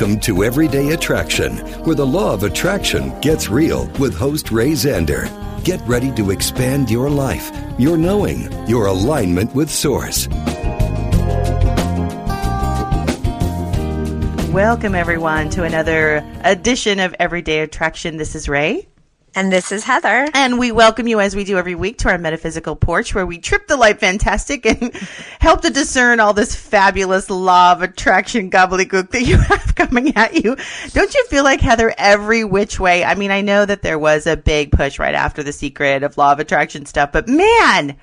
Welcome to Everyday Attraction, where the law of attraction gets real with host Ray Zander. Get ready to expand your life, your knowing, your alignment with Source. Welcome, everyone, to another edition of Everyday Attraction. This is Ray. And this is Heather. And we welcome you, as we do every week, to our metaphysical porch where we trip the light fantastic and help to discern all this fabulous law of attraction gobbledygook that you have coming at you. Don't you feel like, Heather, every which way? I mean, I know that there was a big push right after the secret of law of attraction stuff, but man,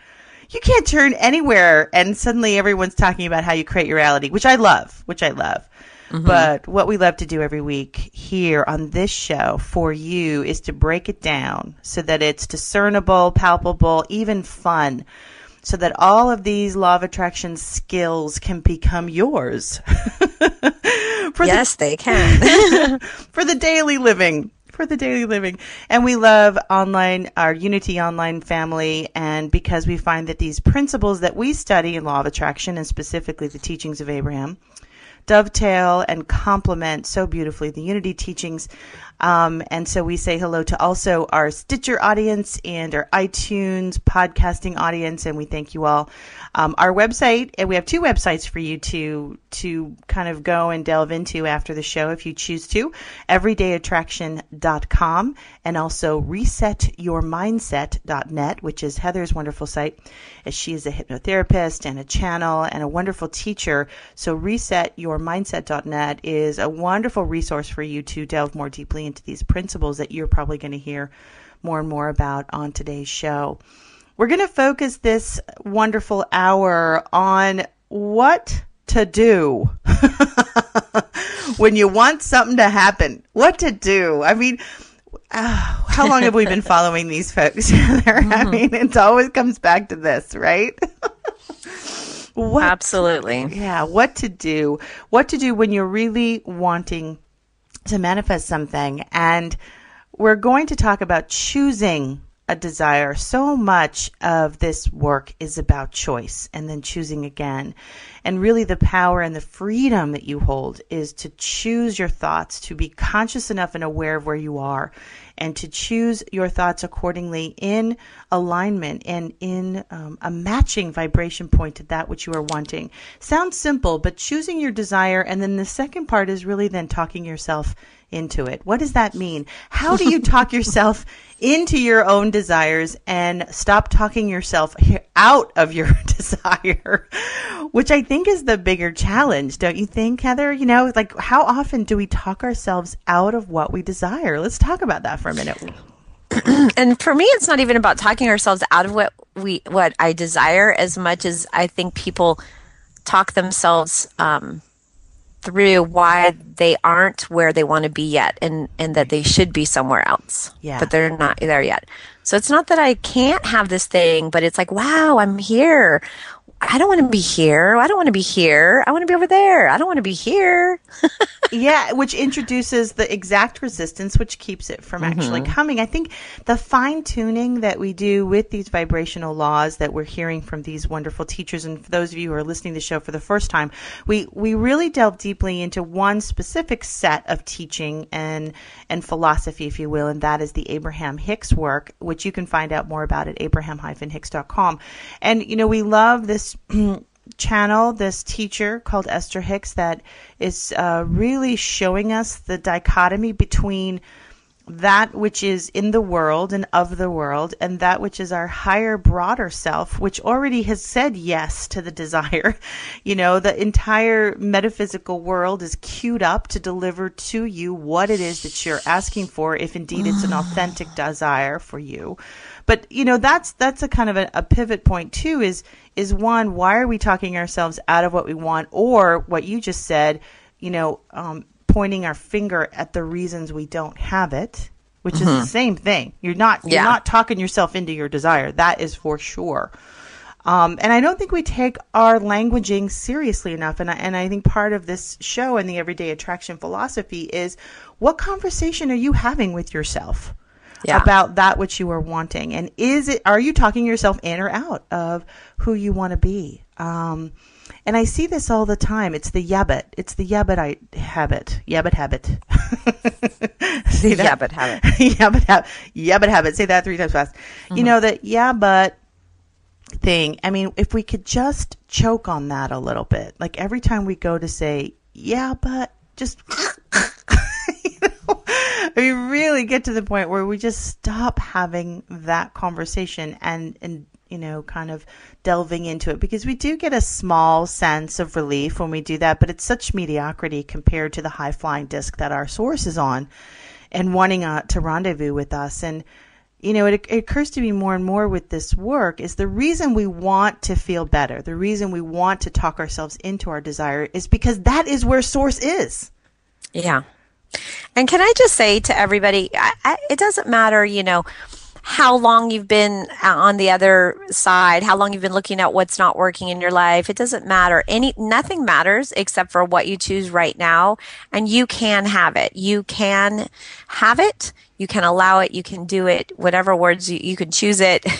you can't turn anywhere and suddenly everyone's talking about how you create your reality, which I love, which I love. Mm-hmm. But what we love to do every week here on this show for you is to break it down so that it's discernible, palpable, even fun. So that all of these law of attraction skills can become yours. Yes, they can. for the daily living for the daily living and we love online our unity online family and because we find that these principles that we study in law of attraction and specifically the teachings of abraham dovetail and complement so beautifully the unity teachings um, and so we say hello to also our stitcher audience and our itunes podcasting audience and we thank you all. Um, our website and we have two websites for you to to kind of go and delve into after the show if you choose to. everydayattraction.com and also resetyourmindset.net which is heather's wonderful site as she is a hypnotherapist and a channel and a wonderful teacher. So resetyourmindset.net is a wonderful resource for you to delve more deeply into these principles that you're probably going to hear more and more about on today's show we're going to focus this wonderful hour on what to do when you want something to happen. What to do. I mean, uh, how long have we been following these folks? I mean, it always comes back to this, right? what, Absolutely. yeah, what to do. What to do when you're really wanting to manifest something. And we're going to talk about choosing a desire. So much of this work is about choice and then choosing again. And really, the power and the freedom that you hold is to choose your thoughts, to be conscious enough and aware of where you are, and to choose your thoughts accordingly in alignment and in um, a matching vibration point to that which you are wanting. Sounds simple, but choosing your desire, and then the second part is really then talking yourself into it. What does that mean? How do you talk yourself into your own desires and stop talking yourself out of your desire? Which I think is the bigger challenge, don't you think, Heather? You know, like how often do we talk ourselves out of what we desire? Let's talk about that for a minute. And for me, it's not even about talking ourselves out of what we what I desire as much as I think people talk themselves um, through why they aren't where they want to be yet, and and that they should be somewhere else. Yeah. But they're not there yet. So it's not that I can't have this thing, but it's like, wow, I'm here. I don't want to be here. I don't want to be here. I want to be over there. I don't want to be here. yeah, which introduces the exact resistance, which keeps it from actually mm-hmm. coming. I think the fine tuning that we do with these vibrational laws that we're hearing from these wonderful teachers, and for those of you who are listening to the show for the first time, we we really delve deeply into one specific set of teaching and and philosophy, if you will, and that is the Abraham Hicks work, which you can find out more about at abraham-hicks.com. And you know, we love this channel, this teacher called Esther Hicks, that is uh, really showing us the dichotomy between that which is in the world and of the world, and that which is our higher, broader self, which already has said yes to the desire. You know, the entire metaphysical world is queued up to deliver to you what it is that you're asking for, if indeed it's an authentic desire for you. But you know, that's that's a kind of a, a pivot point too. Is is one, why are we talking ourselves out of what we want, or what you just said? You know, um, pointing our finger at the reasons we don't have it, which is the same thing. You're not you're Yeah. not talking yourself into your desire. That is for sure. Um, and I don't think we take our languaging seriously enough. And I, and I think part of this show and the everyday attraction philosophy is what conversation are you having with yourself Yeah. about that which you are wanting? And is it, are you talking yourself in or out of who you want to be? Um, and I see this all the time. It's the yabbit. It's the yabbit I habit. Yabbit habit. See that? Yabbit habit. yabbit habit. Yabbit habit. Say that three times fast. You know that yeah, but thing. I mean, if we could just choke on that a little bit, like every time we go to say, yeah, but just, we really get to the point where we just stop having that conversation and, and, you know, kind of delving into it because we do get a small sense of relief when we do that, but it's such mediocrity compared to the high flying disc that our source is on and wanting uh, to rendezvous with us. And, you know, it, it occurs to me more and more with this work is the reason we want to feel better, the reason we want to talk ourselves into our desire is because that is where source is. Yeah. And can I just say to everybody, I, I, it doesn't matter, you know, how long you've been uh, on the other side, how long you've been looking at what's not working in your life. It doesn't matter. Any nothing matters except for what you choose right now, and you can have it. You can have it. You can allow it. You can do it. Whatever words you, you can choose it.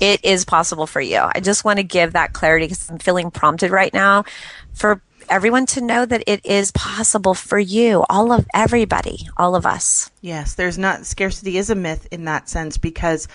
It is possible for you. I just want to give that clarity because I'm feeling prompted right now for everyone to know that it is possible for you, all of everybody, all of us. Yes, there's not scarcity is a myth in that sense because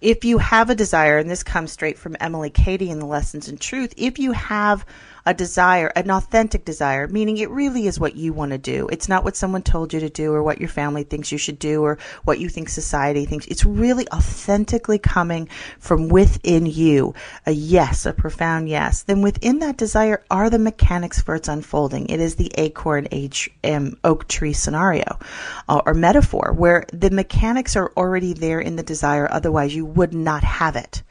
if you have a desire, and this comes straight from Emily Cady in the Lessons in Truth, if you have a desire, an authentic desire, meaning it really is what you want to do. It's not what someone told you to do or what your family thinks you should do or what you think society thinks. It's really authentically coming from within you. A yes, a profound yes. Then within that desire are the mechanics for its unfolding. It is the acorn age, um, oak tree scenario uh, or metaphor where the mechanics are already there in the desire. Otherwise you would not have it.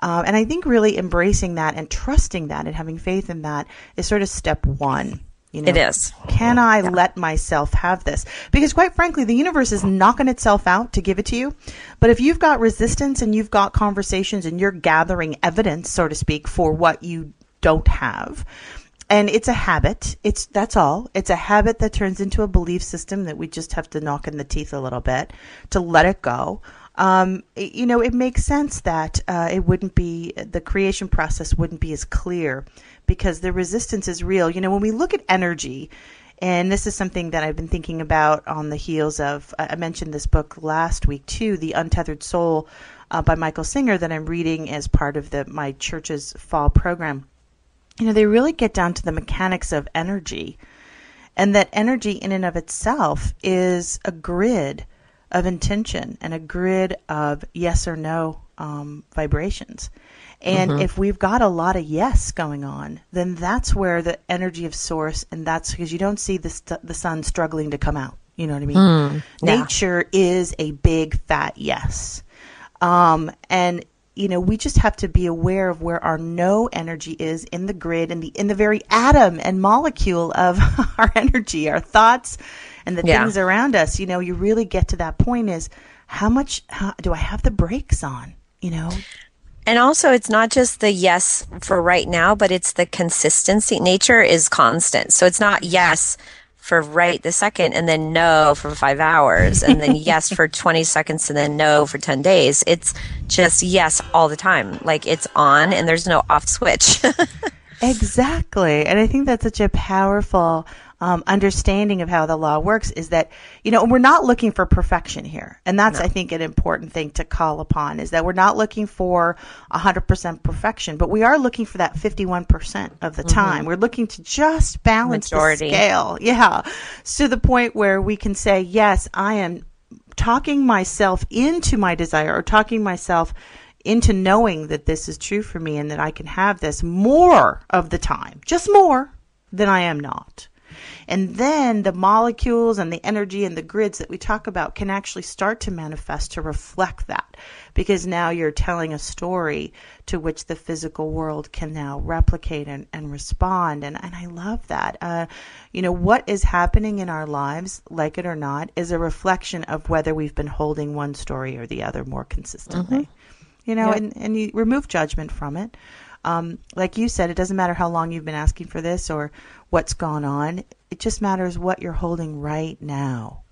Um, and I think really embracing that and trusting that and having faith in that is sort of step one. You know, It is. Can I let myself have this? Because quite frankly, the universe is knocking itself out to give it to you. But if you've got resistance and you've got conversations and you're gathering evidence, so to speak, for what you don't have, and it's a habit. It's that's all. It's a habit that turns into a belief system that we just have to knock in the teeth a little bit to let it go. Um, you know, it makes sense that uh, it wouldn't be the creation process wouldn't be as clear because the resistance is real. You know, when we look at energy, and this is something that I've been thinking about on the heels of. I I mentioned this book last week too, "The Untethered Soul" uh, by Michael Singer, that I'm reading as part of the my church's fall program you know, they really get down to the mechanics of energy. And that energy in and of itself is a grid of intention and a grid of yes or no um, vibrations. And if we've got a lot of yes going on, then that's where the energy of source, and that's because you don't see the, st- the sun struggling to come out. You know what I mean? yeah. Nature is a big fat yes. Um, and you know, we just have to be aware of where our no energy is in the grid and the in the very atom and molecule of our energy, our thoughts and the Yeah. things around us. You know, you really get to that point is how much how, do I have the brakes on? You know, And also, it's not just the yes for right now, but it's the consistency. Nature is constant. So it's not yes for right the second and then no for five hours and then yes for 20 seconds and then no for 10 days. It's just yes all the time. Like it's on and there's no off switch. Exactly. And I think that's such a powerful um, understanding of how the law works is that, you know, we're not looking for perfection here. And that's, I think, an important thing to call upon is that we're not looking for 100% perfection, but we are looking for that 51% of the time. We're looking to just balance Majority. the scale. Yeah. To the point where we can say, yes, I am talking myself into my desire or talking myself into knowing that this is true for me and that I can have this more of the time, just more than I am not. And then the molecules and the energy and the grids that we talk about can actually start to manifest to reflect that because now you're telling a story to which the physical world can now replicate and, and respond. And, and I love that. Uh, you know, what is happening in our lives, like it or not, is a reflection of whether we've been holding one story or the other more consistently. You know, and, and you remove judgment from it. Um, like you said, it doesn't matter how long you've been asking for this or what's gone on. It just matters what you're holding right now.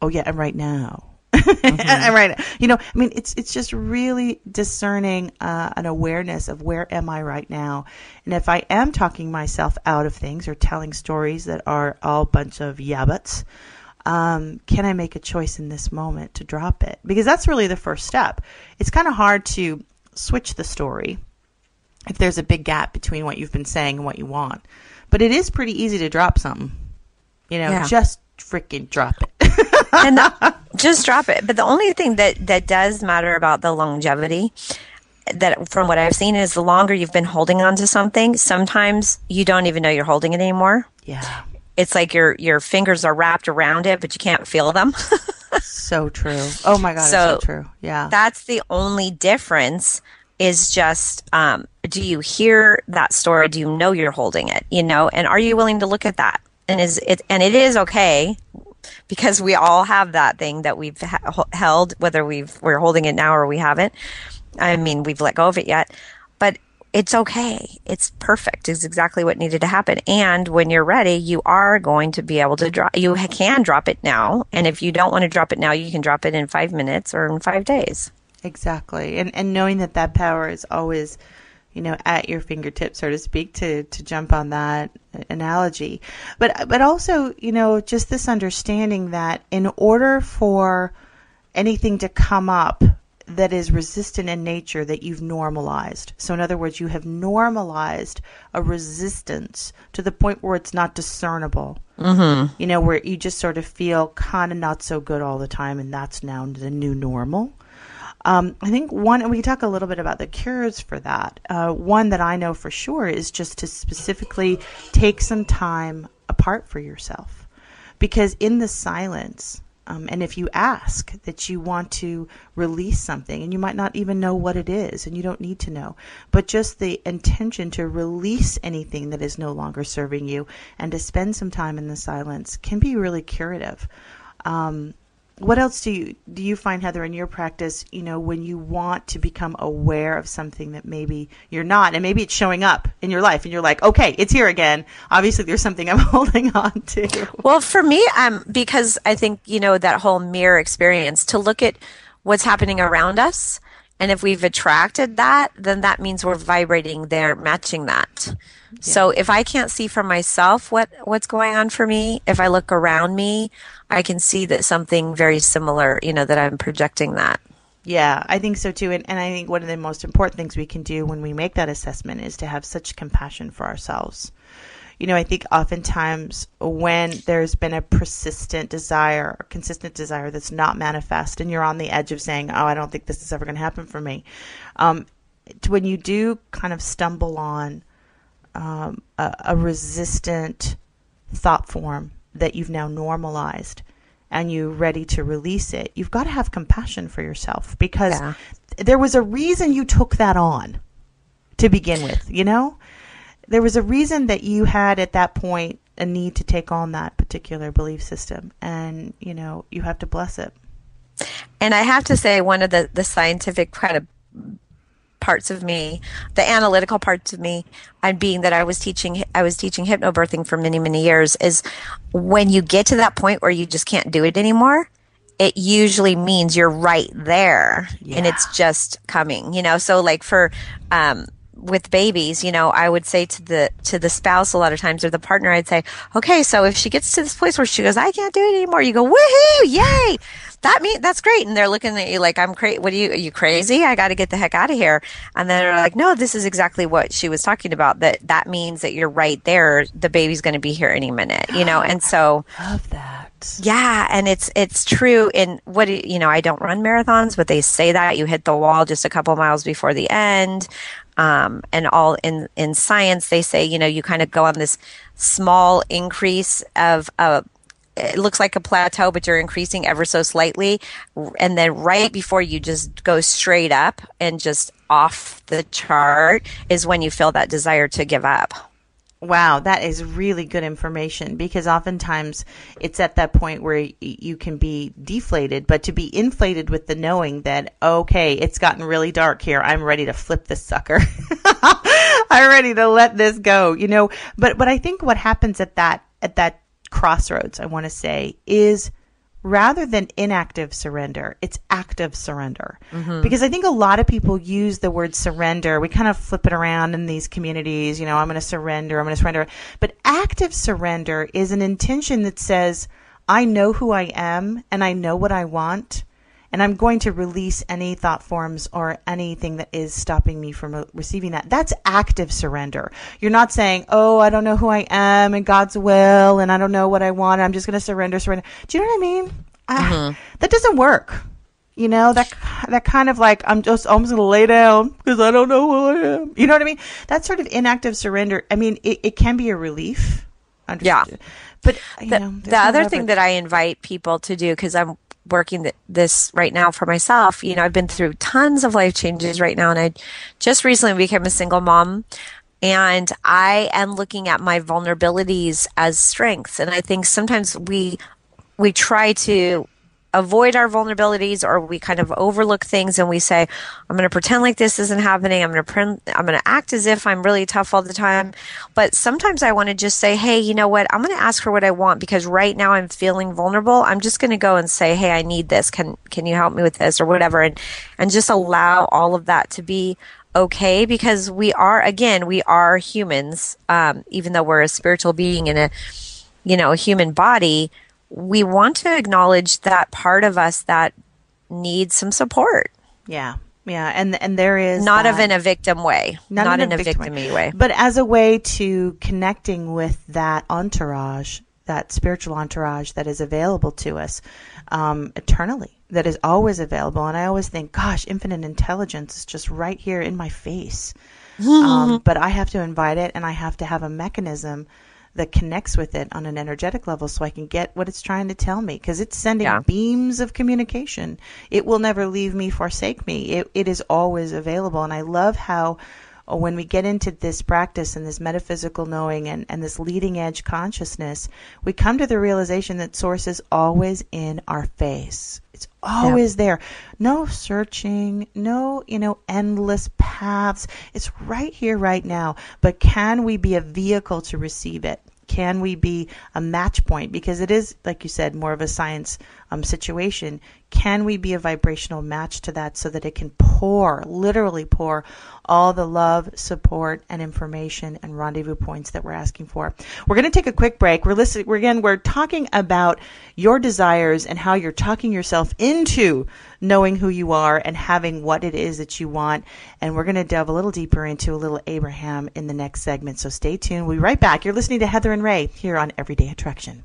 Oh yeah, and right now. and right, you know, I mean, it's it's just really discerning uh, an awareness of where am I right now, and if I am talking myself out of things or telling stories that are all bunch of yabbuts, um, can I make a choice in this moment to drop it? Because that's really the first step. It's kind of hard to switch the story if there's a big gap between what you've been saying and what you want. But it is pretty easy to drop something. You know, Yeah. just freaking drop it. and the- just drop it. But the only thing that that does matter about the longevity that from what I've seen is the longer you've been holding on to something, sometimes you don't even know you're holding it anymore. yeah. It's like your your fingers are wrapped around it, but you can't feel them. So true. Oh my God, So, it's so true. Yeah. That's the only difference is just um, do you hear that story? Do you know you're holding it? You know, and are you willing to look at that? And is it and it is okay because we all have that thing that we've ha- held, whether we've we're holding it now or we haven't. I mean, we've let go of it yet, but it's okay. It's perfect. It's exactly what needed to happen. And when you're ready, you are going to be able to drop. You can drop it now, and if you don't want to drop it now, you can drop it in five minutes or in five days. Exactly. And and knowing that that power is always, you know, at your fingertips, so to speak, to to jump on that analogy. But but also, you know, just this understanding that in order for anything to come up that is resistant in nature that you've normalized. So in other words, you have normalized a resistance to the point where it's not discernible. Mm-hmm. You know, where you just sort of feel kind of not so good all the time, and that's now the new normal. Um, I think one, and we can talk a little bit about the cures for that. Uh, one that I know for sure is just to specifically take some time apart for yourself. Because in the silence, um, and if you ask that you want to release something, and you might not even know what it is, and you don't need to know, but just the intention to release anything that is no longer serving you and to spend some time in the silence can be really curative. Um, what else do you do you find heather in your practice you know when you want to become aware of something that maybe you're not? And maybe it's showing up in your life and you're like okay it's here again. Obviously there's something i'm holding on to. Well, for me, um, because I think you know that whole mirror experience to look at what's happening around us, and if we've attracted that, then that means we're vibrating there, matching that. So if I can't see for myself what what's going on for me, if I look around me, I can see that something very similar, you know, that I'm projecting that. Yeah, I think so too. And, and I think one of the most important things we can do when we make that assessment is to have such compassion for ourselves. You know, I think oftentimes when there's been a persistent desire or consistent desire that's not manifest, and you're on the edge of saying, Oh, I don't think this is ever going to happen for me, um, when you do kind of stumble on um, a, a resistant thought form that you've now normalized and you're ready to release it, you've got to have compassion for yourself because Yeah. there was a reason you took that on to begin with, you know? There was a reason that you had at that point a need to take on that particular belief system and, you know, you have to bless it. And I have to say, one of the, the scientific kind of parts of me, the analytical parts of me, and being that I was teaching, I was teaching hypnobirthing for many, many years, is when you get to that point where you just can't do it anymore, it usually means you're right there and it's just coming, you know? So like for, um, with babies, you know, I would say to the to the spouse a lot of times or the partner, I'd say, okay, so if she gets to this place where she goes, I can't do it anymore, you go, woohoo, yay, that mean that's great, and they're looking at you like I'm crazy. What are you? Are you crazy? I got to get the heck out of here. And then they're like, no, this is exactly what she was talking about. That that means that you're right there. The baby's going to be here any minute, you know. And so Love that. Yeah, and it's it's true. In what you know, I don't run marathons, but they say that you hit the wall just a couple miles before the end. Um, and all in in science, they say you know you kind of go on this small increase of uh, it looks like a plateau, but you're increasing ever so slightly, and then right before you just go straight up and just off the chart is when you feel that desire to give up. Wow, that is really good information because oftentimes it's at that point where you can be deflated, but to be inflated with the knowing that, okay, it's gotten really dark here. I'm ready to flip this sucker. I'm ready to let this go, you know, but, but I think what happens at that, at that crossroads, I want to say is rather than inactive surrender, it's active surrender. Mm-hmm. Because I think a lot of people use the word surrender. We kind of flip it around in these communities, you know, I'm going to surrender, I'm going to surrender. But active surrender is an intention that says, I know who I am and I know what I want. And I'm going to release any thought forms or anything that is stopping me from uh, receiving that. That's active surrender. You're not saying, Oh, I don't know who I am and God's will and I don't know what I want. I'm just going to surrender, surrender. Do you know what I mean? Ah, that doesn't work. You know, that, that kind of like, I'm just, I'm just going to lay down because I don't know who I am. You know what I mean? That sort of inactive surrender. I mean, it, it can be a relief. Yeah. But, you the, know, the other thing that I invite people to do because I'm working th- this right now for myself. You know, I've been through tons of life changes right now, and I just recently became a single mom. And I am looking at my vulnerabilities as strengths. And I think sometimes we we try to avoid our vulnerabilities or we kind of overlook things and we say i'm going to pretend like this isn't happening. I'm going to pre- i'm going to act as if i'm really tough all the time. But sometimes i want to just say hey you know what? I'm going to ask for what i want because right now i'm feeling vulnerable. I'm just going to go and say hey i need this. Can can you help me with this or whatever. And and just allow all of that to be okay because we are again we are humans um, even though we're a spiritual being in a you know a human body we want to acknowledge that part of us that needs some support Yeah. Yeah. And, and there is not that- of in a victim way not, in a, victim victim way But as a way to connecting with that entourage, that spiritual entourage that is available to us um, eternally, that is always available. And I always think, gosh, infinite intelligence is just right here in my face. um, but I have to invite it and I have to have a mechanism that connects with it on an energetic level so I can get what it's trying to tell me because it's sending Yeah. beams of communication. It will never leave me, forsake me. It, it is always available. And I love how when we get into this practice and this metaphysical knowing and, and this leading edge consciousness, we come to the realization that source is always in our face. It's always there. No searching, no, you know, endless paths. It's right here, right now. But can we be a vehicle to receive it? Can we be a match point? Because it is, like you said, more of a science um, situation. Can we be a vibrational match to that so that it can pour, literally pour, all the love, support, and information and rendezvous points that we're asking for? We're going to take a quick break. We're listening. We're again. We're talking about your desires and how you're talking yourself into knowing who you are and having what it is that you want. And we're going to delve a little deeper into a little Abraham in the next segment. So stay tuned. We'll be right back. You're listening to Heather and Ray here on Everyday Attraction.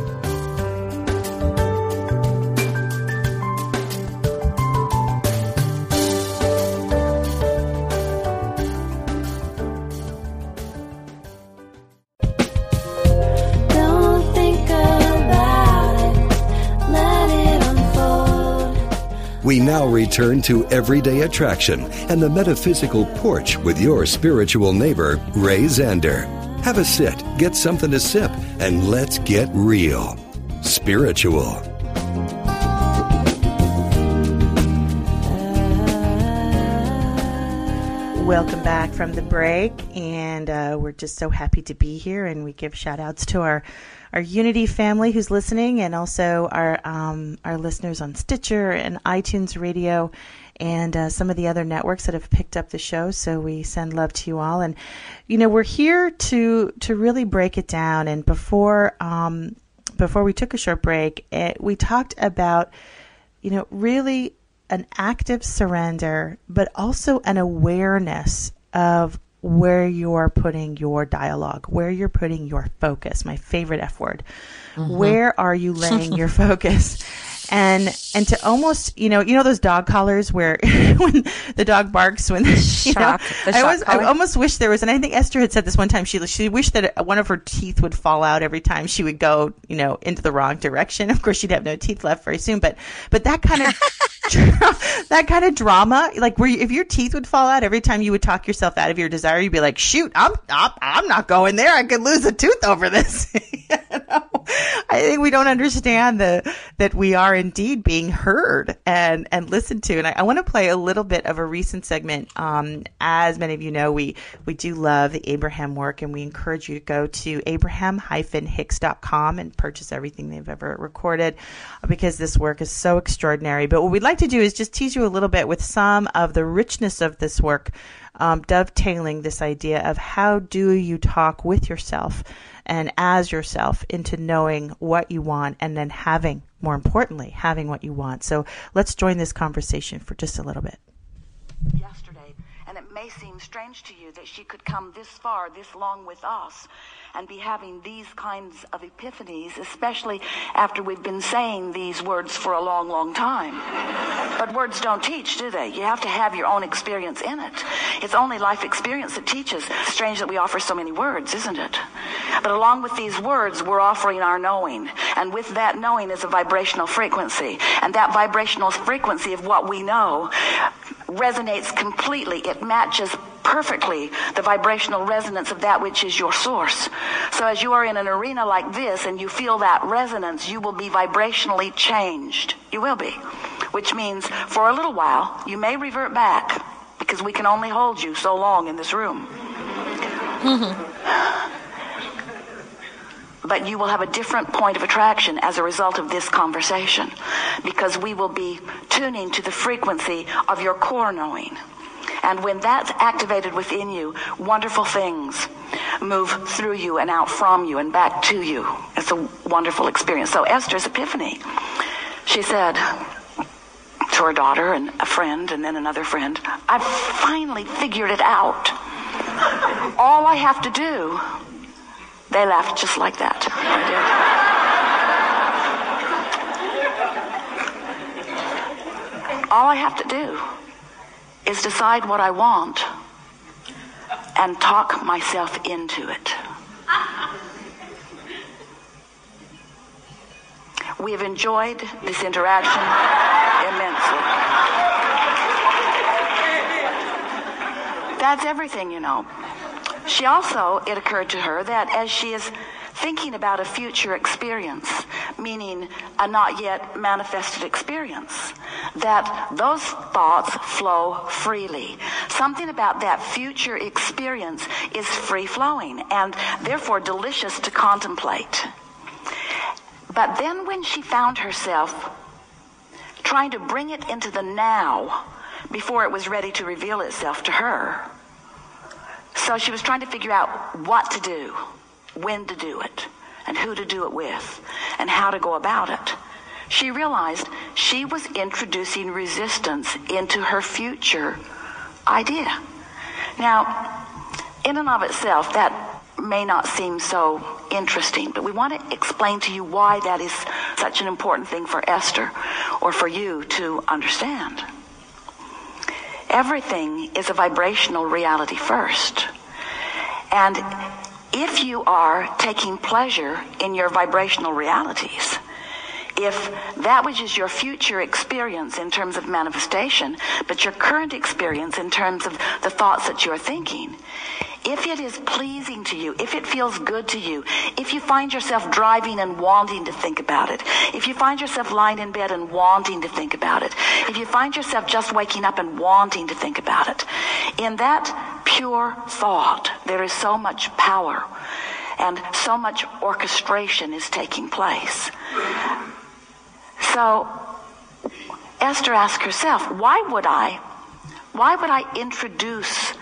Return to Everyday Attraction and the Metaphysical Porch with your spiritual neighbor, Ray Zander. Have a sit, get something to sip, and let's get real. Spiritual. Welcome back from the break, and uh, we're just so happy to be here. And we give shout outs to our our Unity family who's listening, and also our um, our listeners on Stitcher and iTunes Radio, and uh, some of the other networks that have picked up the show. So we send love to you all, and you know we're here to to really break it down. And before um, before we took a short break, it, we talked about you know really an active surrender, but also an awareness of where you're putting your dialogue, where you're putting your focus. My favorite F word. Mm-hmm. Where are you laying your focus? And and to almost you know you know those dog collars where when the dog barks when you know, the I shock always I almost wish there was and I think Esther had said this one time she she wished that one of her teeth would fall out every time she would go you know into the wrong direction. Of course she'd have no teeth left very soon, but but that kind of that kind of drama, like where you, if your teeth would fall out every time you would talk yourself out of your desire, you'd be like, "Shoot, I'm I'm, I'm not going there. I could lose a tooth over this." I think we don't understand the that we are indeed being heard and and listened to. And I, I want to play a little bit of a recent segment. Um, as many of you know, we we do love the Abraham work, and we encourage you to go to abraham-hicks.com and purchase everything they've ever recorded because this work is so extraordinary. But what we'd like to do is just tease you a little bit with some of the richness of this work, um, dovetailing this idea of how do you talk with yourself and as yourself into knowing what you want and then having, more importantly, having what you want. So let's join this conversation for just a little bit. yesterday, and it may seem strange to you that she could come this far, this long with us, and be having these kinds of epiphanies, especially after we've been saying these words for a long, long time. But words don't teach, do they? You have to have your own experience in it. It's only life experience that teaches. Strange that we offer so many words, isn't it? But along with these words, we're offering our knowing. And with that knowing is a vibrational frequency. And that vibrational frequency of what we know resonates completely. It matches perfectly the vibrational resonance of that which is your source. So as you are in an arena like this and you feel that resonance, you will be vibrationally changed. You will be. Which means for a little while, you may revert back because we can only hold you so long in this room. but you will have a different point of attraction as a result of this conversation because we will be tuning to the frequency of your core knowing. And when that's activated within you, wonderful things move through you and out from you and back to you. It's a wonderful experience. So Esther's epiphany, she said to her daughter and a friend and then another friend, I've finally figured it out. All I have to do they laughed just like that. All I have to do is decide what I want and talk myself into it. We have enjoyed this interaction immensely. That's everything, you know. She also, it occurred to her that as she is thinking about a future experience, meaning a not yet manifested experience, that those thoughts flow freely. Something about that future experience is free flowing and therefore delicious to contemplate. But then when she found herself trying to bring it into the now before it was ready to reveal itself to her. So she was trying to figure out what to do, when to do it, and who to do it with, and how to go about it. She realized she was introducing resistance into her future idea. Now, in and of itself, that may not seem so interesting, but we want to explain to you why that is such an important thing for Esther or for you to understand. Everything is a vibrational reality first. And if you are taking pleasure in your vibrational realities, if that which is your future experience in terms of manifestation, but your current experience in terms of the thoughts that you're thinking, if it is pleasing to you, if it feels good to you, if you find yourself driving and wanting to think about it, if you find yourself lying in bed and wanting to think about it, if you find yourself just waking up and wanting to think about it, in that pure thought, there is so much power and so much orchestration is taking place. So Esther asked herself, why would I, why would I introduce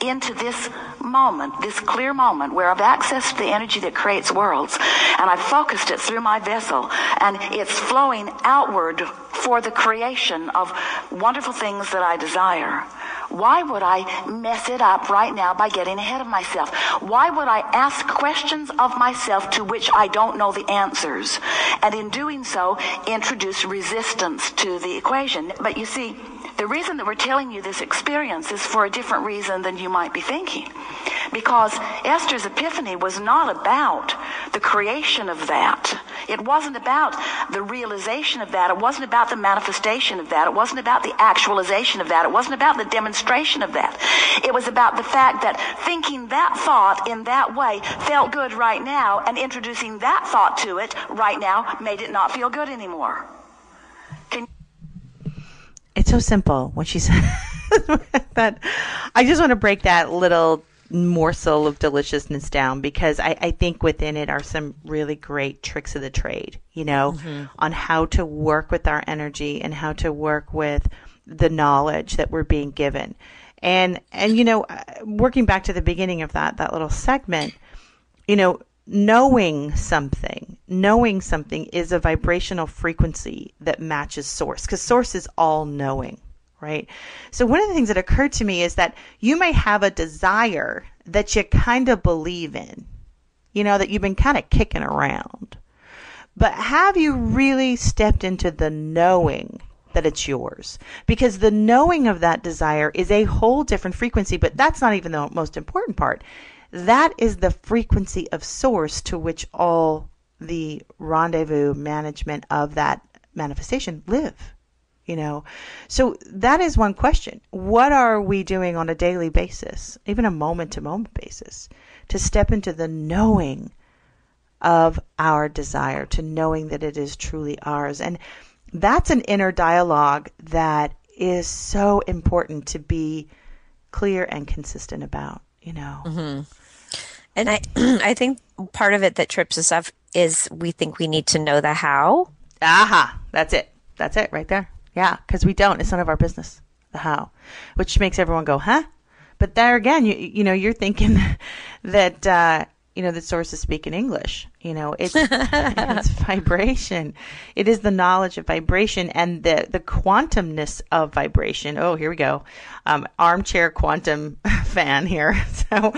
into this moment, this clear moment where I've accessed the energy that creates worlds and I've focused it through my vessel and it's flowing outward for the creation of wonderful things that I desire. Why would I mess it up right now by getting ahead of myself? Why would I ask questions of myself to which I don't know the answers? And in doing so, introduce resistance to the equation. But you see, the reason that we're telling you this experience is for a different reason than you might be thinking. Because Esther's epiphany was not about the creation of that. It wasn't about the realization of that. It wasn't about the manifestation of that. It wasn't about the actualization of that. It wasn't about the demonstration of that. It was about the fact that thinking that thought in that way felt good right now and introducing that thought to it right now made it not feel good anymore. Can It's so simple when she said that. I just want to break that little morsel of deliciousness down because I, I think within it are some really great tricks of the trade, you know, on how to work with our energy and how to work with the knowledge that we're being given. And, and, you know, uh, working back to the beginning of that, that little segment, you know, knowing something, knowing something is a vibrational frequency that matches source because source is all knowing, right? So one of the things that occurred to me is that you may have a desire that you kind of believe in, you know, that you've been kind of kicking around. But have you really stepped into the knowing that it's yours? Because the knowing of that desire is a whole different frequency, but that's not even the most important part. That is the frequency of source to which all the rendezvous management of that manifestation live. You know, so that is one question. What are we doing on a daily basis, even a moment to moment basis, to step into the knowing of our desire, to knowing that it is truly ours? And that's an inner dialogue that is so important to be clear and consistent about, you know. Mm-hmm. And I, I think part of it that trips us up is we think we need to know the how. Aha, that's it. That's it right there. Yeah, because we don't. It's none of our business. The how, which makes everyone go, huh? But there again, you you know, you're thinking that uh, you know the sources speak in English. You know, it's it's vibration. It is the knowledge of vibration and the the quantumness of vibration. Oh, here we go. Um, armchair quantum fan here. So,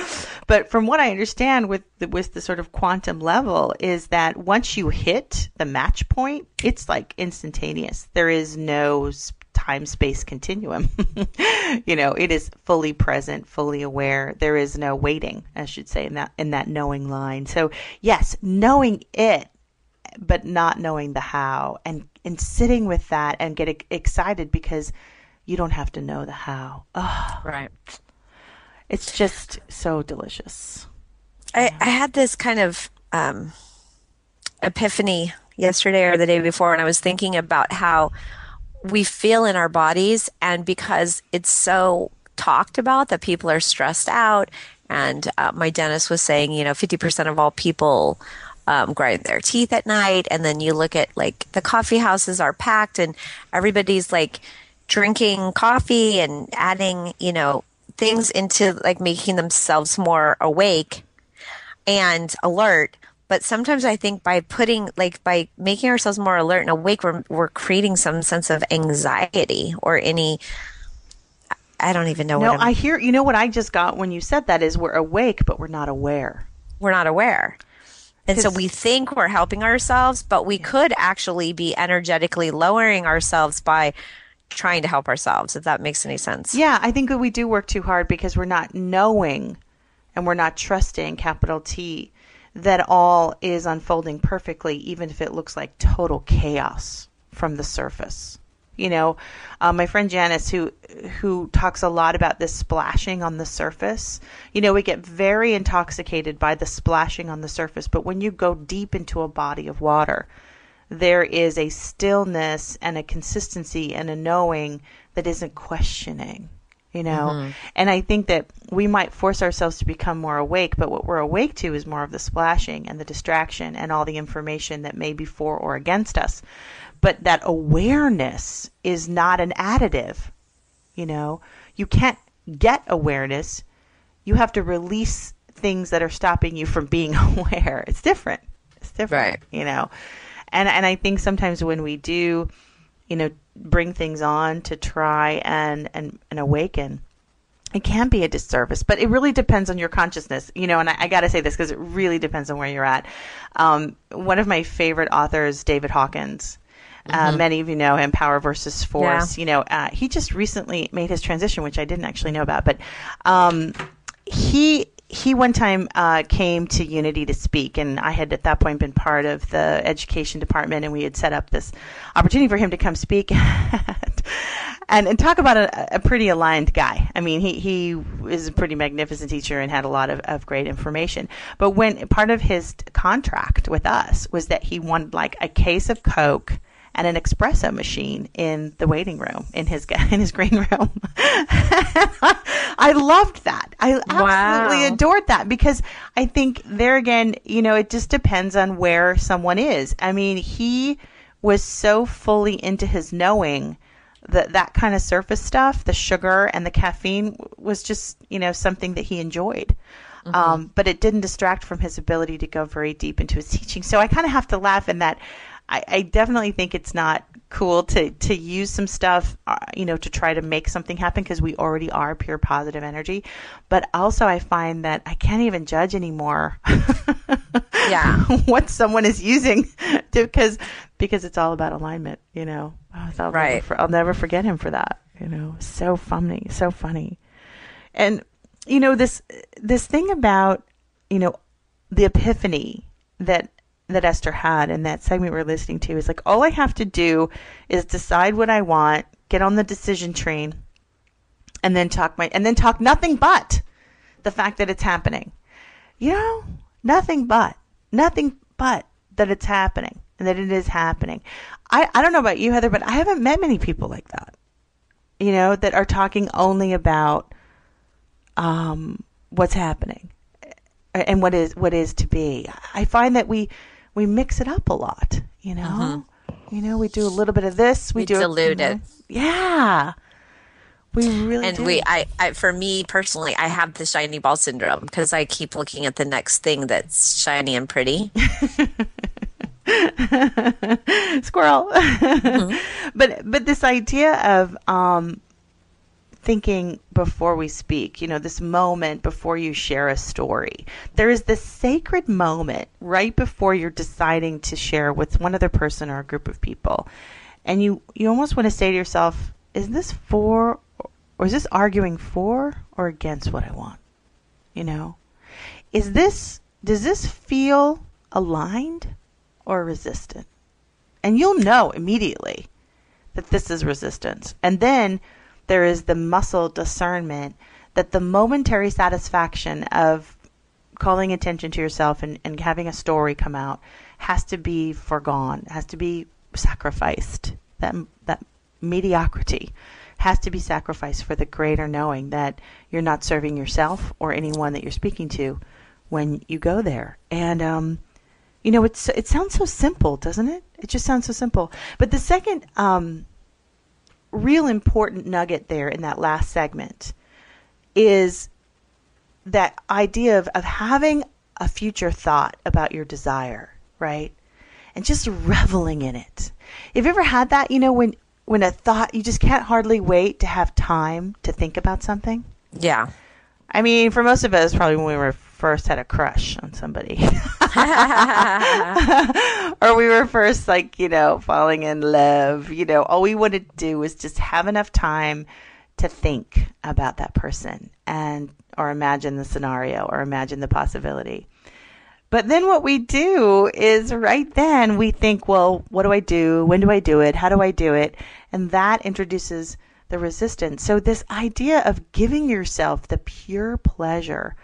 but from what I understand with the, with the sort of quantum level is that once you hit the match point, it's like instantaneous. There is no time space continuum. you know, it is fully present, fully aware. There is no waiting, I should say, in that in that knowing line. So yes, knowing it, but not knowing the how, and and sitting with that and get excited because you don't have to know the how. Oh, Right. it's just so delicious. I, I had this kind of um, epiphany yesterday or the day before, and I was thinking about how we feel in our bodies, and because it's so talked about that people are stressed out, and uh, my dentist was saying, you know, 50% of all people um, grind their teeth at night. And then you look at like the coffee houses are packed and everybody's like drinking coffee and adding, you know, things into like making themselves more awake and alert. But sometimes I think by putting, like, by making ourselves more alert and awake, we're, we're creating some sense of anxiety or any, I don't even know No, what I'm, hear. You know what I just got when you said that is we're awake, but we're not aware. we're not aware. And so we think we're helping ourselves, but we could actually be energetically lowering ourselves by trying to help ourselves, if that makes any sense. Yeah, I think that we do work too hard because we're not knowing and we're not trusting, capital T, that all is unfolding perfectly, even if it looks like total chaos from the surface. You know, uh, my friend Janice, who who talks a lot about this splashing on the surface. You know, we get very intoxicated by the splashing on the surface, but when you go deep into a body of water, there is a stillness and a consistency and a knowing that isn't questioning you know? Mm-hmm. And i think that we might force ourselves to become more awake but what we're awake to is more of the splashing and the distraction and all the information that may be for or against us. But that awareness is not an additive you know? You can't get awareness. You have to release things that are stopping you from being aware. It's different. It's different Right. you know? And and I think sometimes when we do you know bring things on to try and and, and awaken. It can be a disservice but it really depends on your consciousness you know and i, I got to say this because it really depends on where you're at. Um, one of my favorite authors david hawkins. Uh, many of you know him power versus force you know uh, he just recently made his transition which i didn't actually know about but um, he he one time uh, came to Unity to speak, and I had at that point been part of the education department, and we had set up this opportunity for him to come speak. and, and talk about a, a pretty aligned guy. I mean, he, he is a pretty magnificent teacher and had a lot of, of great information. But when part of his contract with us was that he wanted like a case of Coke and an espresso machine in the waiting room in his in his green room. I loved that. I absolutely Wow. adored that because I think there again, you know, it just depends on where someone is. I mean, he was so fully into his knowing that that kind of surface stuff, the sugar and the caffeine, was just you know something that he enjoyed. Um, but it didn't distract from his ability to go very deep into his teaching. So I kind of have to laugh in that. I, I definitely think it's not cool to to use some stuff, uh, you know, to try to make something happen because we already are pure positive energy. But also, I find that I can't even judge anymore. Yeah. what someone is using because because it's all about alignment, you know. Oh, I'll, never, Right. for- I'll never forget him for that. You know, so funny, so funny, and you know this this thing about you know the epiphany that that Esther had in that segment we're listening to is like all I have to do is decide what I want, get on the decision train, and then talk my and then talk nothing but the fact that it's happening. You know, nothing but nothing but that it's happening and that it is happening. I I don't know about you Heather, but I haven't met many people like that. You know, that are talking only about um what's happening and what is what is to be. I find that we we mix it up a lot, you know. You know, we do a little bit of this, we, We do dilute it. Yeah. We really and do. we I, I for me personally i have the shiny ball syndrome because i keep looking at the next thing that's shiny and pretty squirrel. but but this idea of um, thinking before we speak, you know, this moment before you share a story. There is this sacred moment right before you're deciding to share with one other person or a group of people. And you you almost want to say to yourself, is this for or is this arguing for or against what I want? You know? Is this does this feel aligned or resistant? And you'll know immediately that this is resistance. And then there is the muscle discernment that the momentary satisfaction of calling attention to yourself and, and having a story come out has to be foregone, has to be sacrificed. That that mediocrity has to be sacrificed for the greater knowing that you're not serving yourself or anyone that you're speaking to when you go there. And um, You know, it's it sounds so simple, doesn't it? It just sounds so simple. But the second um, real important nugget there in that last segment is that idea of, of having a future thought about your desire, right? And just reveling in it. Have you ever had that, you know, when when a thought you just can't hardly wait to have time to think about something? Yeah. I mean, for most of us, probably when we were first had a crush on somebody, or we were first like you know falling in love. You know, all we wanted to do was just have enough time to think about that person and or imagine the scenario or imagine the possibility. But then what we do is right then we think, well, what do I do? When do I do it? How do I do it? And that introduces the resistance. So this idea of giving yourself the pure pleasure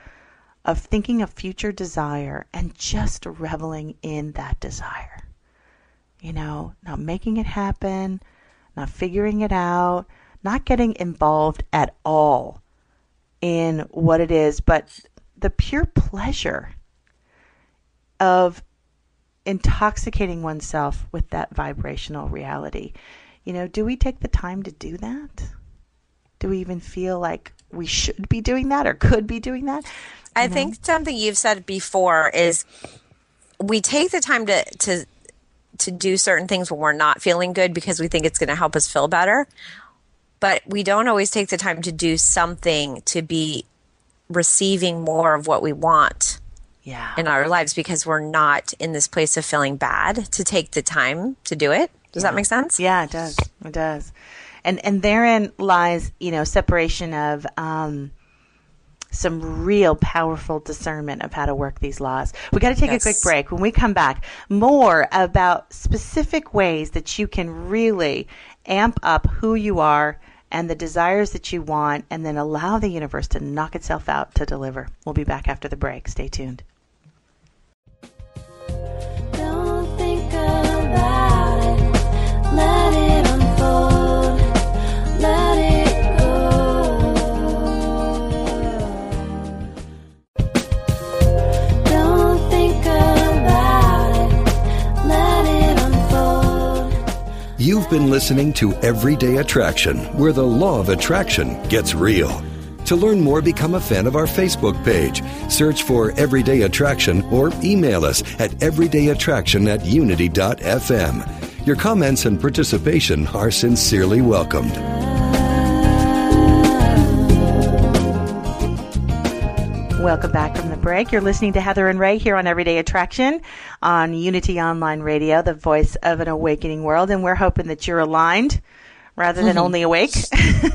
of thinking of future desire and just reveling in that desire. You know, not making it happen, not figuring it out, not getting involved at all in what it is, but the pure pleasure of intoxicating oneself with that vibrational reality. You know, do we take the time to do that? Do we even feel like we should be doing that or could be doing that? I think something you've said before is we take the time to to to do certain things when we're not feeling good because we think it's going to help us feel better. But we don't always take the time to do something to be receiving more of what we want Yeah. in our lives because we're not in this place of feeling bad to take the time to do it. Does that make sense? Yeah, it does. It does. And and therein lies, you know, separation of um, some real powerful discernment of how to work these laws. We got to take Yes. a quick break. When we come back, more about specific ways that you can really amp up who you are and the desires that you want, and then allow the universe to knock itself out to deliver. We'll be back after the break. Stay tuned. Don't think about it. Let it You've been listening to Everyday Attraction, where the law of attraction gets real. To learn more, become a fan of our Facebook page. Search for Everyday Attraction or email us at everydayattraction at unity.fm. Your comments and participation are sincerely welcomed. Welcome back from the break. You're listening to Heather and Ray here on Everyday Attraction on Unity Online Radio, the voice of an awakening world. And we're hoping that you're aligned rather than only awake.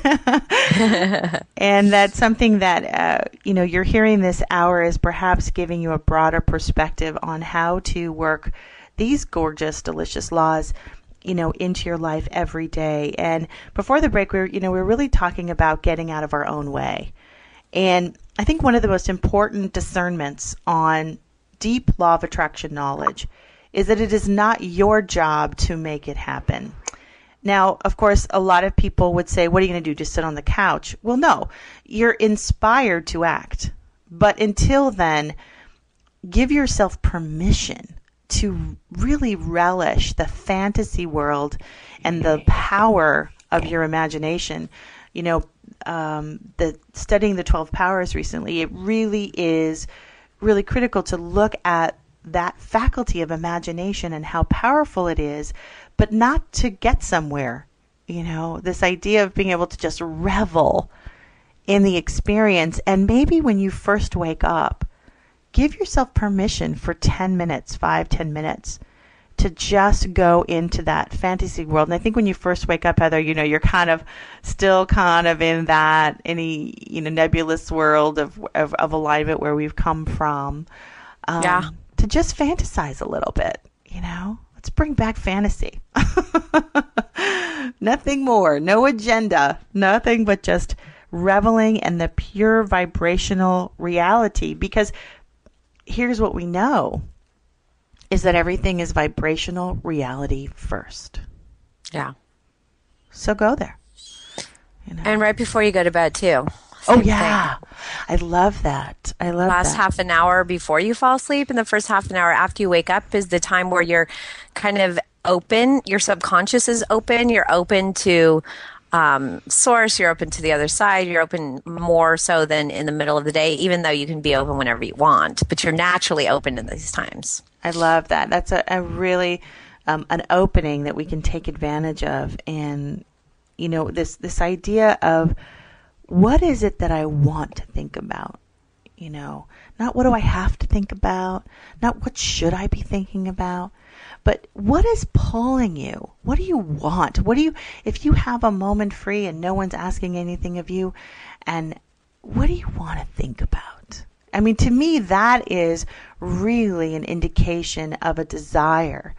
and that's something that, uh, you know, you're hearing this hour is perhaps giving you a broader perspective on how to work these gorgeous, delicious laws you know into your life every day and before the break we were you know we were really talking about getting out of our own way and I think one of the most important discernments on deep law of attraction knowledge is that it is not your job to make it happen. Now, of course, a lot of people would say, What are you going to do? Just sit on the couch? Well, no, you're inspired to act. But until then, give yourself permission to really relish the fantasy world and the power of your imagination. You know, um, the studying the 12 powers recently, it really is really critical to look at that faculty of imagination and how powerful it is, but not to get somewhere. You know, this idea of being able to just revel in the experience. And maybe when you first wake up, give yourself permission for 10 minutes, five, 10 minutes to just go into that fantasy world. And I think when you first wake up, Heather, you know, you're kind of still kind of in that any, you know, nebulous world of, of, of alignment where we've come from. Um, Yeah. To just fantasize a little bit, you know? Let's bring back fantasy. Nothing more, no agenda, nothing but just reveling in the pure vibrational reality. Because here's what we know is that everything is vibrational reality first. Yeah. So go there. You know? And right before you go to bed, too, Oh Same thing. yeah, I love that. I love that. last that. half an hour before you fall asleep and the first half an hour after you wake up is the time where you're kind of open your subconscious is open you're open to um, source you're open to the other side you're open more so than in the middle of the day even though you can be open whenever you want but you're naturally open in these times I love that. That's a, a really um, an opening that we can take advantage of, and you know this this idea of what is it that I want to think about. You know, not what do I have to think about, not what should I be thinking about, but what is pulling you? What do you want? What do you if you have a moment free and no one's asking anything of you, and what do you want to think about? I mean, to me, that is really an indication of a desire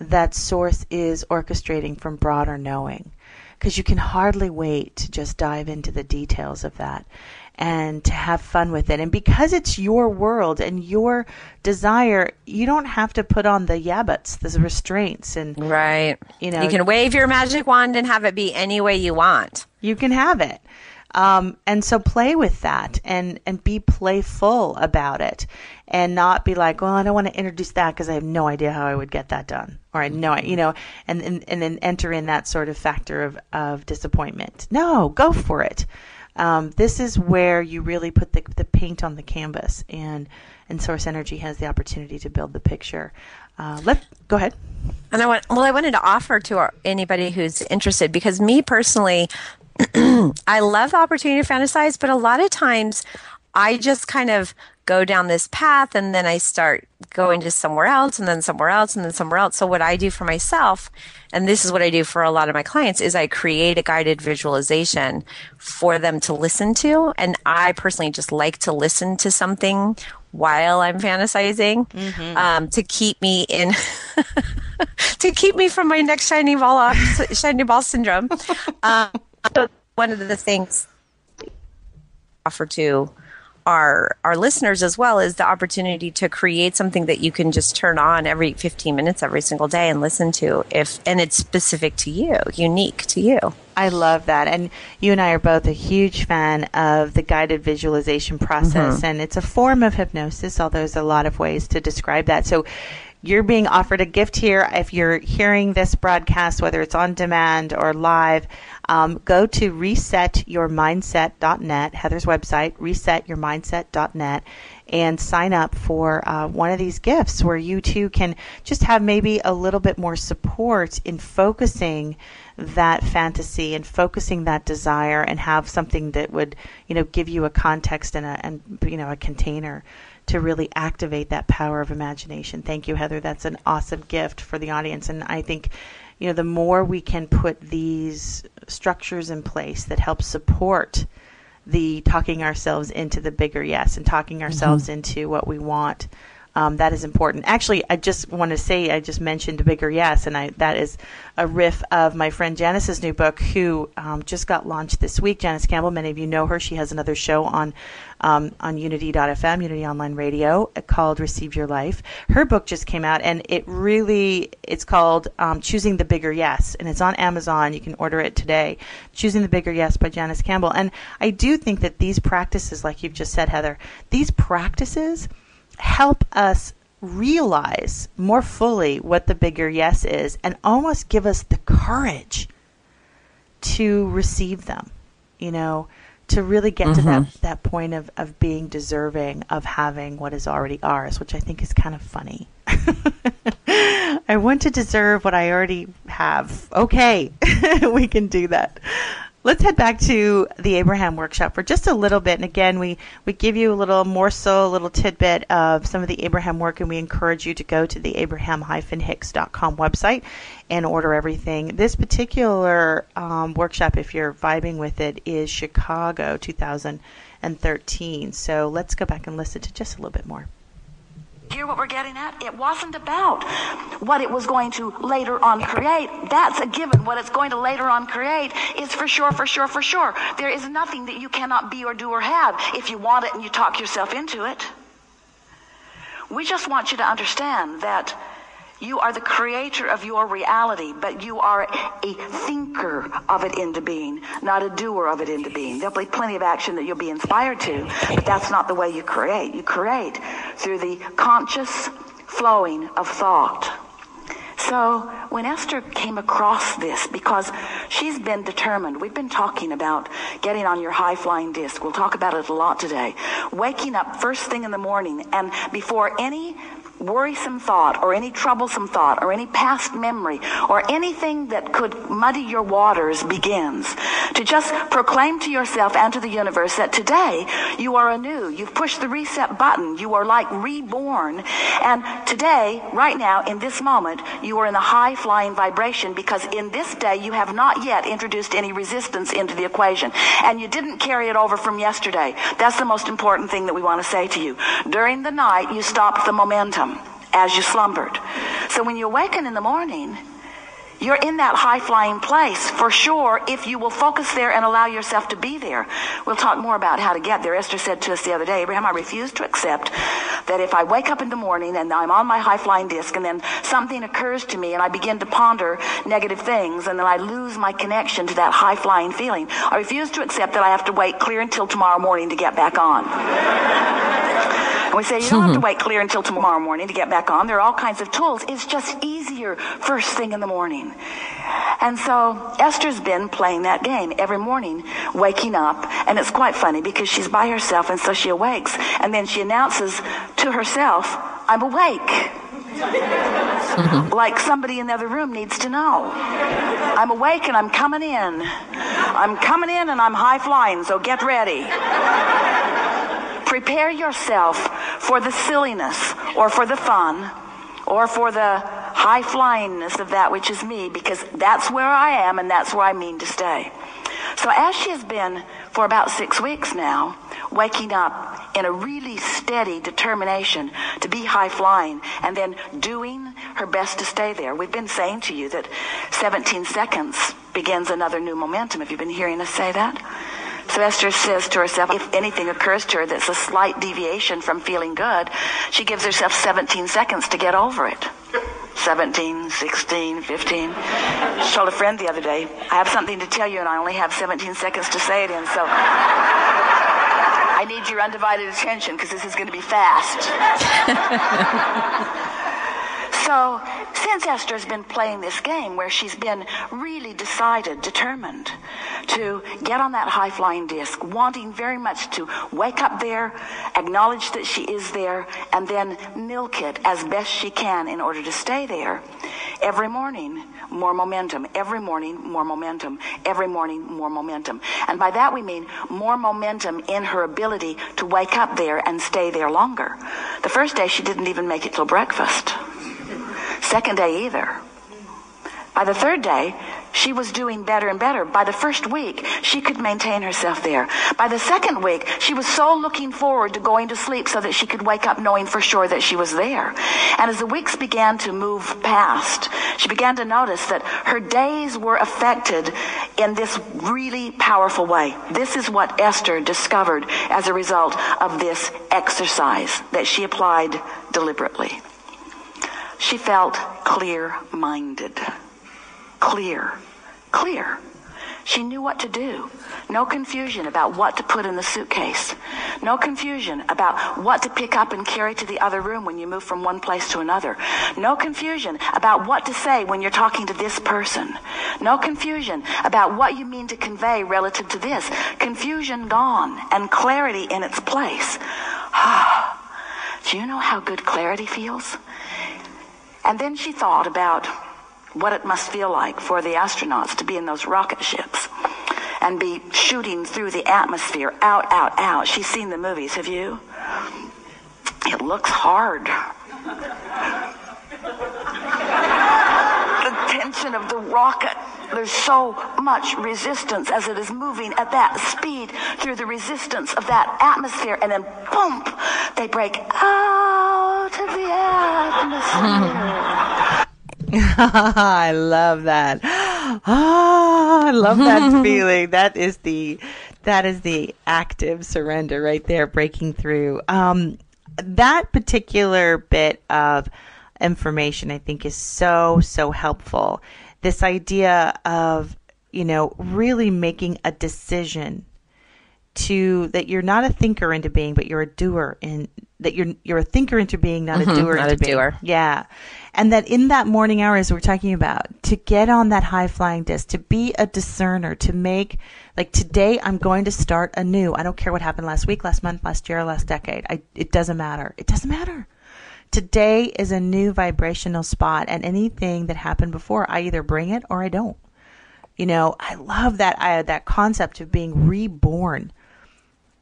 that Source is orchestrating from broader knowing. Because you can hardly wait to just dive into the details of that and to have fun with it. And because it's your world and your desire, you don't have to put on the yeah buts, the restraints, and right You know- you can wave your magic wand and have it be any way you want you can have it. Um, and so play with that and, and be playful about it and not be like, well, I don't want to introduce that because I have no idea how I would get that done. Or I know, you know, and, and, and then enter in that sort of factor of, of disappointment. No, go for it. Um, this is where you really put the, the paint on the canvas and, and source energy has the opportunity to build the picture. Uh, let go ahead. And I want, well, I wanted to offer to our, anybody who's interested because me personally, I love the opportunity to fantasize, but a lot of times I just kind of go down this path and then I start going to somewhere else and then somewhere else and then somewhere else. So what I do for myself, and this is what I do for a lot of my clients, is I create a guided visualization for them to listen to. And I personally just like to listen to something while I'm fantasizing um, to keep me in to keep me from my next shiny ball off, shiny ball syndrome. Um, so one of the things offer to our our listeners as well is the opportunity to create something that you can just turn on every 15 minutes every single day and listen to if and it's specific to you unique to you I love that. And you and I are both a huge fan of the guided visualization process. Mm-hmm. And it's a form of hypnosis, although there's a lot of ways to describe that. So you're being offered a gift here. If you're hearing this broadcast, whether it's on demand or live, um, go to resetyourmindset.net, Heather's website, resetyourmindset.net, and sign up for uh, one of these gifts where you too can just have maybe a little bit more support in focusing that fantasy and focusing that desire and have something that would you know give you a context and a and you know a container to really activate that power of imagination. Thank you Heather. That's an awesome gift for the audience and I think you know the more we can put these structures in place that help support the talking ourselves into the bigger yes and talking mm-hmm. ourselves into what we want. Um, that is important. Actually, I just want to say I just mentioned bigger yes, and I that is a riff of my friend Janice's new book, who um, just got launched this week. Janice Campbell, many of you know her. She has another show on um, on Unity.fm, Unity Online Radio, called "Receive Your Life." Her book just came out, and it really it's called um, "Choosing the Bigger Yes," and it's on Amazon. You can order it today. "Choosing the Bigger Yes" by Janice Campbell, and I do think that these practices, like you've just said, Heather, these practices help us realize more fully what the bigger yes is and almost give us the courage to receive them you know to really get to that, mm-hmm. that point of, of being deserving of having what is already ours which i think is kind of funny. I want to deserve what i already have. Okay we can do that Let's head back to the Abraham workshop for just a little bit. And again, we, we give you a little morsel, a little tidbit of some of the Abraham work, and we encourage you to go to the abraham-hicks.com website and order everything. This particular um, workshop, if you're vibing with it, is Chicago 2013. So let's go back and listen to just a little bit more. Hear what we're getting at? It wasn't about what it was going to later on create. That's a given. What it's going to later on create is for sure, for sure, for sure. There is nothing that you cannot be or do or have if you want it and you talk yourself into it. We just want you to understand that You are the creator of your reality, but you are a thinker of it into being, not a doer of it into being. There'll be plenty of action that you'll be inspired to, but that's not the way you create. You create through the conscious flowing of thought. So when Esther came across this, because she's been determined, we've been talking about getting on your high flying disc. We'll talk about it a lot today. Waking up first thing in the morning and before any worrisome thought or any troublesome thought or any past memory or anything that could muddy your waters begins. To just proclaim to yourself and to the universe that today you are anew. You've pushed the reset button. You are like reborn. And today, right now, in this moment, you are in a high flying vibration because in this day you have not yet introduced any resistance into the equation. And you didn't carry it over from yesterday. That's the most important thing that we want to say to you. During the night, you stopped the momentum as you slumbered. So when you awaken in the morning, you're in that high flying place for sure if you will focus there and allow yourself to be there. We'll talk more about how to get there. Esther said to us the other day, Abraham, I refuse to accept that if I wake up in the morning and I'm on my high flying disc and then something occurs to me and I begin to ponder negative things and then I lose my connection to that high flying feeling, I refuse to accept that I have to wait clear until tomorrow morning to get back on. And we say, you don't have to mm-hmm. wait clear until tomorrow morning to get back on. There are all kinds of tools. It's just easier first thing in the morning. And so Esther's been playing that game every morning, waking up. And it's quite funny because she's by herself and so she awakes. And then she announces to herself, I'm awake. Mm-hmm. like somebody in the other room needs to know. I'm awake and I'm coming in. I'm coming in and I'm high flying, so get ready. Prepare yourself for the silliness or for the fun or for the high flyingness of that which is me because that's where I am and that's where I mean to stay. So as she has been for about six weeks now, waking up in a really steady determination to be high flying and then doing her best to stay there. We've been saying to you that 17 seconds begins another new momentum. Have you been hearing us say that? So Esther says to herself, if anything occurs to her that's a slight deviation from feeling good, she gives herself 17 seconds to get over it. 17, 16, 15. She told a friend the other day, I have something to tell you and I only have 17 seconds to say it in, so I need your undivided attention because this is going to be fast. So, since Esther's been playing this game where she's been really decided, determined to get on that high flying disc, wanting very much to wake up there, acknowledge that she is there, and then milk it as best she can in order to stay there, every morning, more momentum. Every morning, more momentum. Every morning, more momentum. And by that we mean more momentum in her ability to wake up there and stay there longer. The first day she didn't even make it till breakfast second day either. By the third day, she was doing better and better. By the first week, she could maintain herself there. By the second week, she was so looking forward to going to sleep so that she could wake up knowing for sure that she was there. And as the weeks began to move past, she began to notice that her days were affected in this really powerful way. This is what Esther discovered as a result of this exercise that she applied deliberately. She felt clear minded. Clear. Clear. She knew what to do. No confusion about what to put in the suitcase. No confusion about what to pick up and carry to the other room when you move from one place to another. No confusion about what to say when you're talking to this person. No confusion about what you mean to convey relative to this. Confusion gone and clarity in its place. do you know how good clarity feels? And then she thought about what it must feel like for the astronauts to be in those rocket ships and be shooting through the atmosphere, out, out, out. She's seen the movies, have you? It looks hard. the tension of the rocket. There's so much resistance as it is moving at that speed through the resistance of that atmosphere, and then boom, they break out of the atmosphere. I love that. Ah, I love that feeling. That is the that is the active surrender right there, breaking through. Um, that particular bit of information I think is so, so helpful. This idea of, you know, really making a decision to that you're not a thinker into being, but you're a doer in that you're you're a thinker into being, not a doer Mm-hmm. not into a being. doer. Yeah. And that in that morning hours we're talking about, to get on that high flying disc, to be a discerner, to make like today I'm going to start anew. I don't care what happened last week, last month, last year, last decade. I it doesn't matter. It doesn't matter. Today is a new vibrational spot and anything that happened before, I either bring it or I don't. You know, I love that I that concept of being reborn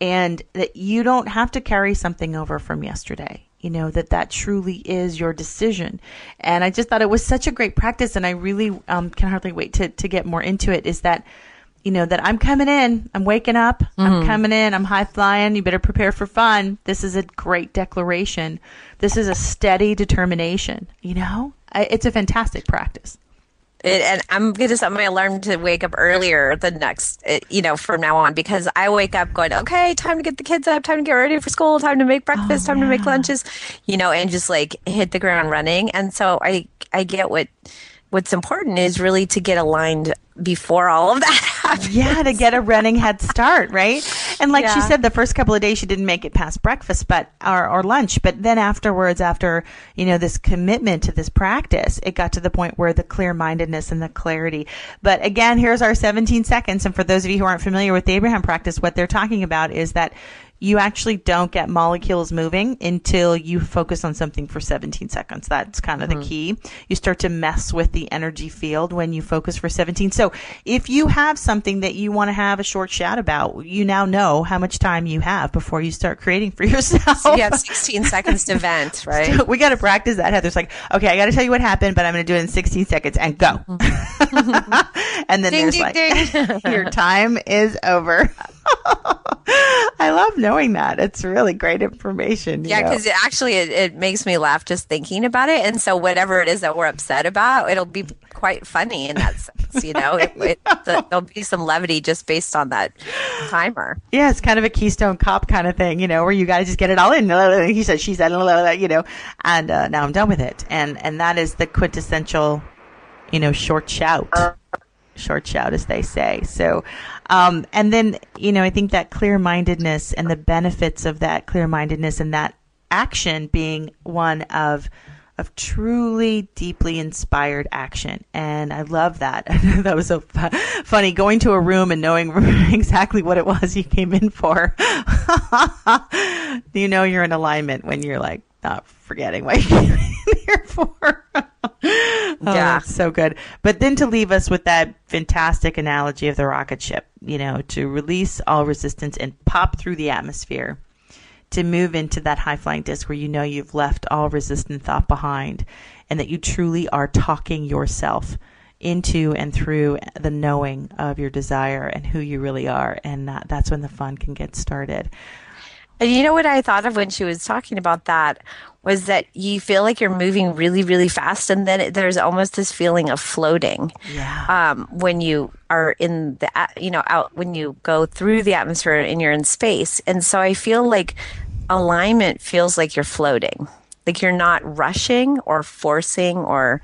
and that you don't have to carry something over from yesterday you know that that truly is your decision. And i just thought it was such a great practice and i really um, can hardly wait to, to get more into it is that you know that i'm coming in i'm waking up i'm coming in i'm high flying you better prepare for fun. This is a great declaration. This is a steady determination you know? I, it's a fantastic practice It, and I'm going to set my alarm to wake up earlier the next, uh, you know, from now on because I wake up going, okay, time to get the kids up, time to get ready for school, time to make breakfast, time to make lunches, you know, and just like hit the ground running. And so I, I get what, what's important is really to get aligned before all of that happens. yeah to get a running head start right? And like she said the first couple of days she didn't make it past breakfast but or, or lunch but then afterwards after you know this commitment to this practice it got to the point where the clear-mindedness and the clarity. But again here's our 17 seconds and for those of you who aren't familiar with the abraham practice what they're talking about is that you actually don't get molecules moving until you focus on something for 17 seconds. That's kind of the mm-hmm. key. You start to mess with the energy field when you focus for 17. So if you have something that you want to have a short chat about, you now know how much time you have before you start creating for yourself. You have 16 seconds to vent, right? we got to practice that. Heather's like, okay, I got to tell you what happened, but I'm going to do it in 16 seconds and go. Mm-hmm. and then Ding, there's ding, like, ding. your time is over. I love knowing that. It's really great information. Yeah, because it actually it, it makes me laugh just thinking about it, and so whatever it is that we're upset about, it'll be quite funny in that sense. You know, it, it, the, there'll be some levity just based on that timer. Yeah, it's kind of a Keystone Cop kind of thing, you know, where you got to just get it all in. He said, she said, you know, and uh, now I'm done with it. And and that is the quintessential, you know, short shout, short shout, as they say. So, um, and then you know, I think that clear mindedness and the benefits of that clear mindedness and that action being one of of truly deeply inspired action. And I love that. that was so fu- funny going to a room and knowing exactly what it was you came in for. you know you're in alignment when you're like not forgetting what you came in here for. Oh, Yeah. so good. But then to leave us with that fantastic analogy of the rocket ship, you know, to release all resistance and pop through the atmosphere to move into that high flying disc where you know you've left all resistant thought behind and that you truly are talking yourself into and through the knowing of your desire and who you really are. And uh, that's when the fun can get started. And you know what I thought of when she was talking about that was that you feel like you're moving really, really fast, and then it, there's almost this feeling of floating. Yeah. Um, when you are in the, you know, out when you go through the atmosphere and you're in space, and so I feel like alignment feels like you're floating, like you're not rushing or forcing or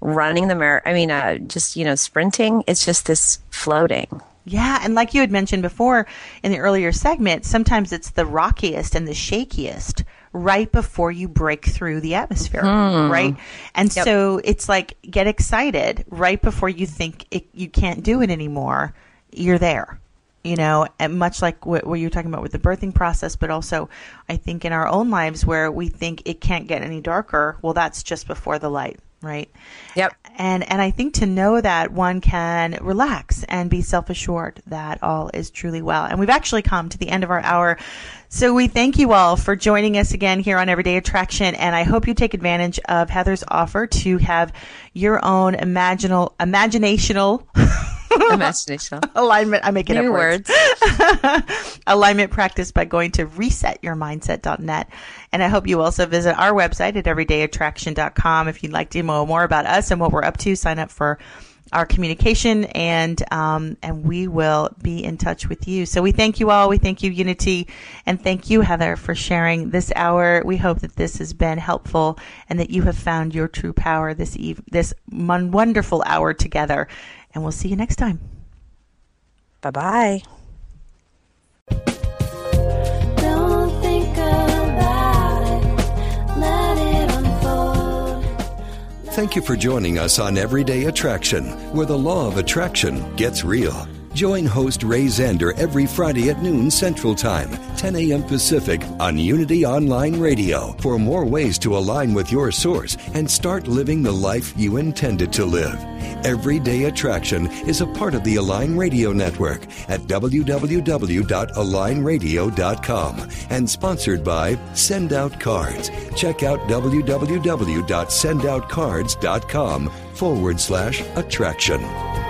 running the mar I mean, uh, just you know, sprinting. It's just this floating. Yeah, and like you had mentioned before in the earlier segment, sometimes it's the rockiest and the shakiest right before you break through the atmosphere, hmm. right? And so it's like get excited right before you think it, you can't do it anymore. You're there, you know, and much like what, what you're talking about with the birthing process, but also I think in our own lives where we think it can't get any darker. Well, that's just before the light, right? Yep. and and I think to know that one can relax and be self assured that all is truly well. And we've actually come to the end of our hour. So we thank you all for joining us again here on Everyday Attraction, and I hope you take advantage of Heather's offer to have your own imaginal, imaginational Imagination. alignment. I'm making New up words. words. alignment practice by going to resetyourmindset.net. And I hope you also visit our website at everydayattraction.com if you'd like to know more about us and what we're up to. Sign up for our communication, and um, and we will be in touch with you. So we thank you all. We thank you, Unity, and thank you, Heather, for sharing this hour. We hope that this has been helpful and that you have found your true power this eve- this mon- wonderful hour together. And we'll see you next time. Bye bye. Don't think about it. Let it unfold. Thank you for joining us on Everyday Attraction, where the law of attraction gets real. Join host Ray Zander every Friday at noon Central Time, 10 a.m. Pacific on Unity Online Radio for more ways to align with your source and start living the life you intended to live. Everyday Attraction is a part of the Align Radio Network at www.alignradio.com and sponsored by Send Out Cards. Check out www.sendoutcards.com forward slash attraction.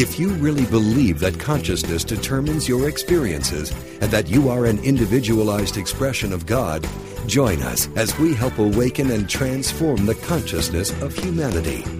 If you really believe that consciousness determines your experiences and that you are an individualized expression of God, join us as we help awaken and transform the consciousness of humanity.